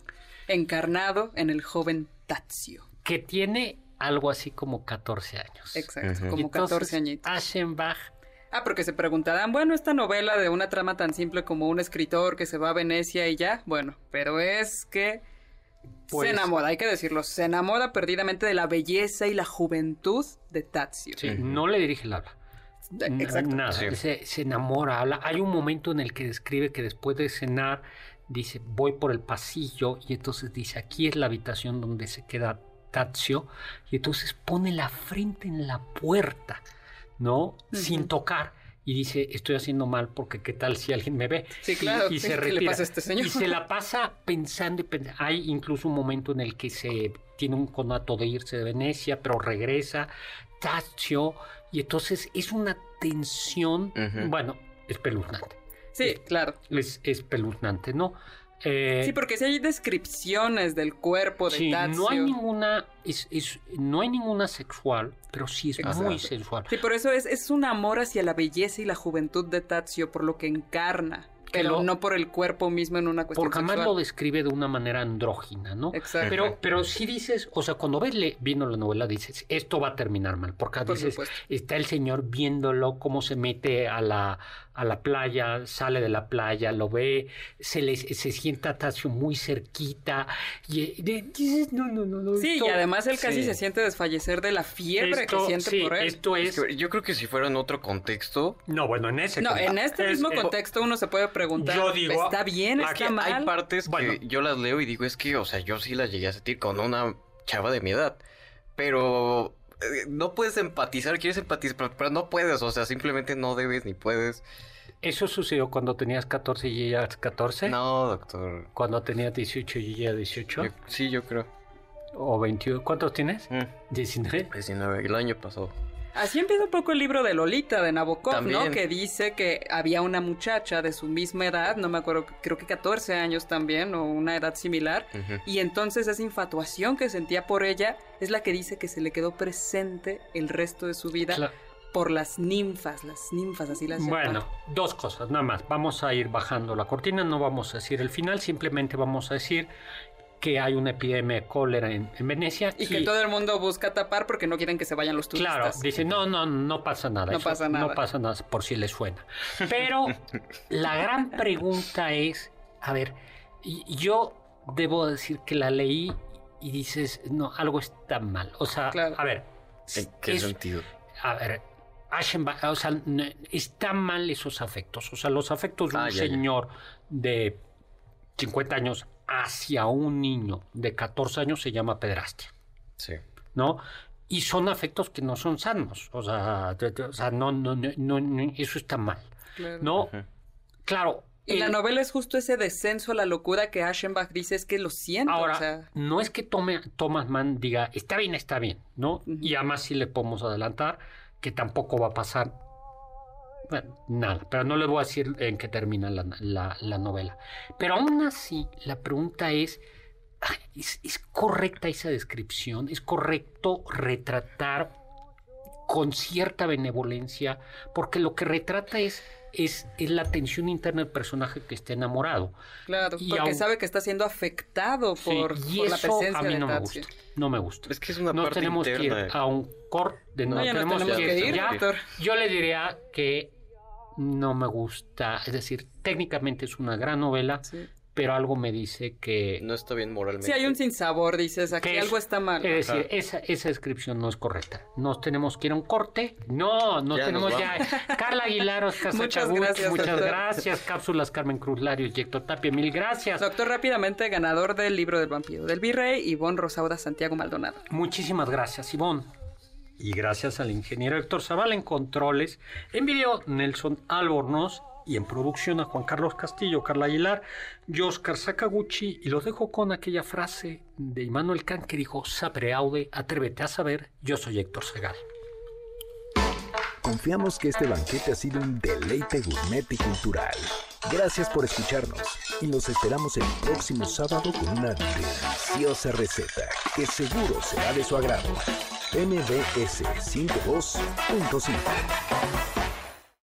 encarnado en el joven Tazio. Que tiene algo así como 14 años. Exacto, como Entonces, 14 añitos. Aschenbach Ah, porque se preguntarán, bueno, esta novela de una trama tan simple como un escritor que se va a Venecia y ya, bueno, pero es que Pues- se enamora, hay que decirlo, se enamora perdidamente de la belleza y la juventud de Tazio. Sí, no le dirige el habla. Exacto. Nada, Sí. se, se enamora, habla. Hay un momento en el que describe que después de cenar, dice, voy por el pasillo y entonces dice, aquí es la habitación donde se queda Tazio y entonces pone la frente en la puerta, ¿no? Sin tocar. Y dice, estoy haciendo mal porque qué tal si alguien me ve. Sí, Y- claro, Y, ¿qué- se qué le retira. pasa a este señor? Y se la pasa pensando y pensando. Hay incluso un momento en el que se tiene un conato de irse de Venecia, pero regresa. Tazio. Y entonces es una tensión, Ujú. bueno, espeluznante. Sí, claro. Es espeluznante, ¿no? Eh, Sí, porque si hay descripciones del cuerpo de sí, no hay ninguna, es, es- no hay ninguna sexual, pero sí es Exacto. muy sensual. Sí, por eso es, es un amor hacia la belleza y la juventud de Tazio, por lo que encarna, pero no por el cuerpo mismo en una cuestión Porque sexual. lo describe de una manera andrógina, ¿no? Exacto. Pero, pero si dices, o sea, cuando ves le- viendo la novela dices, esto va a terminar mal, porque Por dices, supuesto. está el señor viéndolo, cómo se mete a la, a la playa, sale de la playa, lo ve, se le se sienta Tacio muy cerquita, y eh, dices, no, no, no, no. Sí, esto- y además él casi sí. se siente desfallecer de la fiebre esto- que siente sí, por él. Esto Es es... que yo creo que si fuera en otro contexto, No, bueno, en ese No, contexto. en este Es- mismo eh, contexto uno se puede preguntar, Yo digo, ¿está bien? aquí ¿Está mal? hay partes Bueno. que yo las leo y digo, es que, o sea, yo sí las llegué a sentir con una chava de mi edad. Pero no puedes empatizar, quieres empatizar, pero, pero no puedes, o sea, simplemente no debes ni puedes. ¿Eso sucedió cuando tenías 14 y ella 14? No, doctor. Cuando tenía 18 y ella 18? Yo- sí, yo creo. ¿O 21? ¿Cuántos tienes? Mm, 19. 19, el año pasado. Así empieza un poco el libro de Lolita de Nabokov, ¿no? Que dice que había una muchacha de su misma edad, no me acuerdo, creo que 14 años también, o una edad similar, y entonces esa infatuación que sentía por ella es la que dice que se le quedó presente el resto de su vida por las ninfas, las ninfas, así las llaman. Bueno, dos cosas, nada más. Vamos a ir bajando la cortina, no vamos a decir el final, simplemente vamos a decir que hay una epidemia de cólera en, en Venecia. Y que todo el mundo busca tapar porque no quieren que se vayan los turistas. Claro, dice, no, no, no pasa nada. No eso pasa nada. No pasa nada, por si les suena. Pero la gran pregunta es, a ver, yo debo decir que la leí y dices, no, algo está mal. O sea, Claro. a ver. ¿En qué es- sentido? a ver, Aschenbach, o sea, están mal esos afectos. O sea, los afectos de un Ah, ya. señor de 50 años hacia un niño de 14 años se llama pedrastia, Sí. ¿no? Y son afectos que no son sanos, o sea, o sea, no, no, no, no, no, eso está mal, Claro. ¿no? Claro. Y la el- novela es justo ese descenso a la locura que Aschenbach dice, es que lo siento. Ahora, o sea, no es que tome, Thomas Mann diga, está bien, está bien, ¿no? Y además sí le podemos adelantar que tampoco va a pasar bueno, nada, pero no les voy a decir en qué termina la, la- la novela. Pero aún así, la pregunta es, ¿es, es correcta esa descripción? ¿Es correcto retratar con cierta benevolencia? Porque lo que retrata es... Es, es la tensión interna del personaje que está enamorado. claro, y porque sabe que está siendo afectado Sí, por, y por la eso presencia a mí de no me gusta. No me gusta. Es que es una Nos parte tenemos que ir interna. a un corte. No, No, tenemos, tenemos que, que ir. ya. Yo le diría que no me gusta. Es decir, técnicamente es una gran novela, Sí. pero algo me dice que... No está bien moralmente. Sí, hay un sinsabor, dices, aquí es- algo está mal. Es decir, esa, esa descripción no es correcta. Nos tenemos que ir a un corte. No, no Ya tenemos nos ya. Carla Aguilar, Oscar Muchas gracias, muchas doctor. gracias. Cápsulas Carmen Cruz Larios y Héctor Tapia, mil gracias. Doctor, rápidamente, ganador del libro del vampiro del virrey, Ivonne Rosauda Santiago Maldonado. Muchísimas gracias, Ivonne. Y gracias al ingeniero Héctor Zavala en controles, en video Nelson Albornoz y en producción a Juan Carlos Castillo, Carla Aguilar, yo Oscar Sakaguchi y los dejo con aquella frase de Immanuel Kant que dijo, sapere aude, atrévete a saber, yo soy Héctor Segal. Confiamos que este banquete ha sido un deleite gourmet y cultural. Gracias por escucharnos y los esperamos el próximo sábado con una deliciosa receta que seguro será de su agrado. MBS 52.5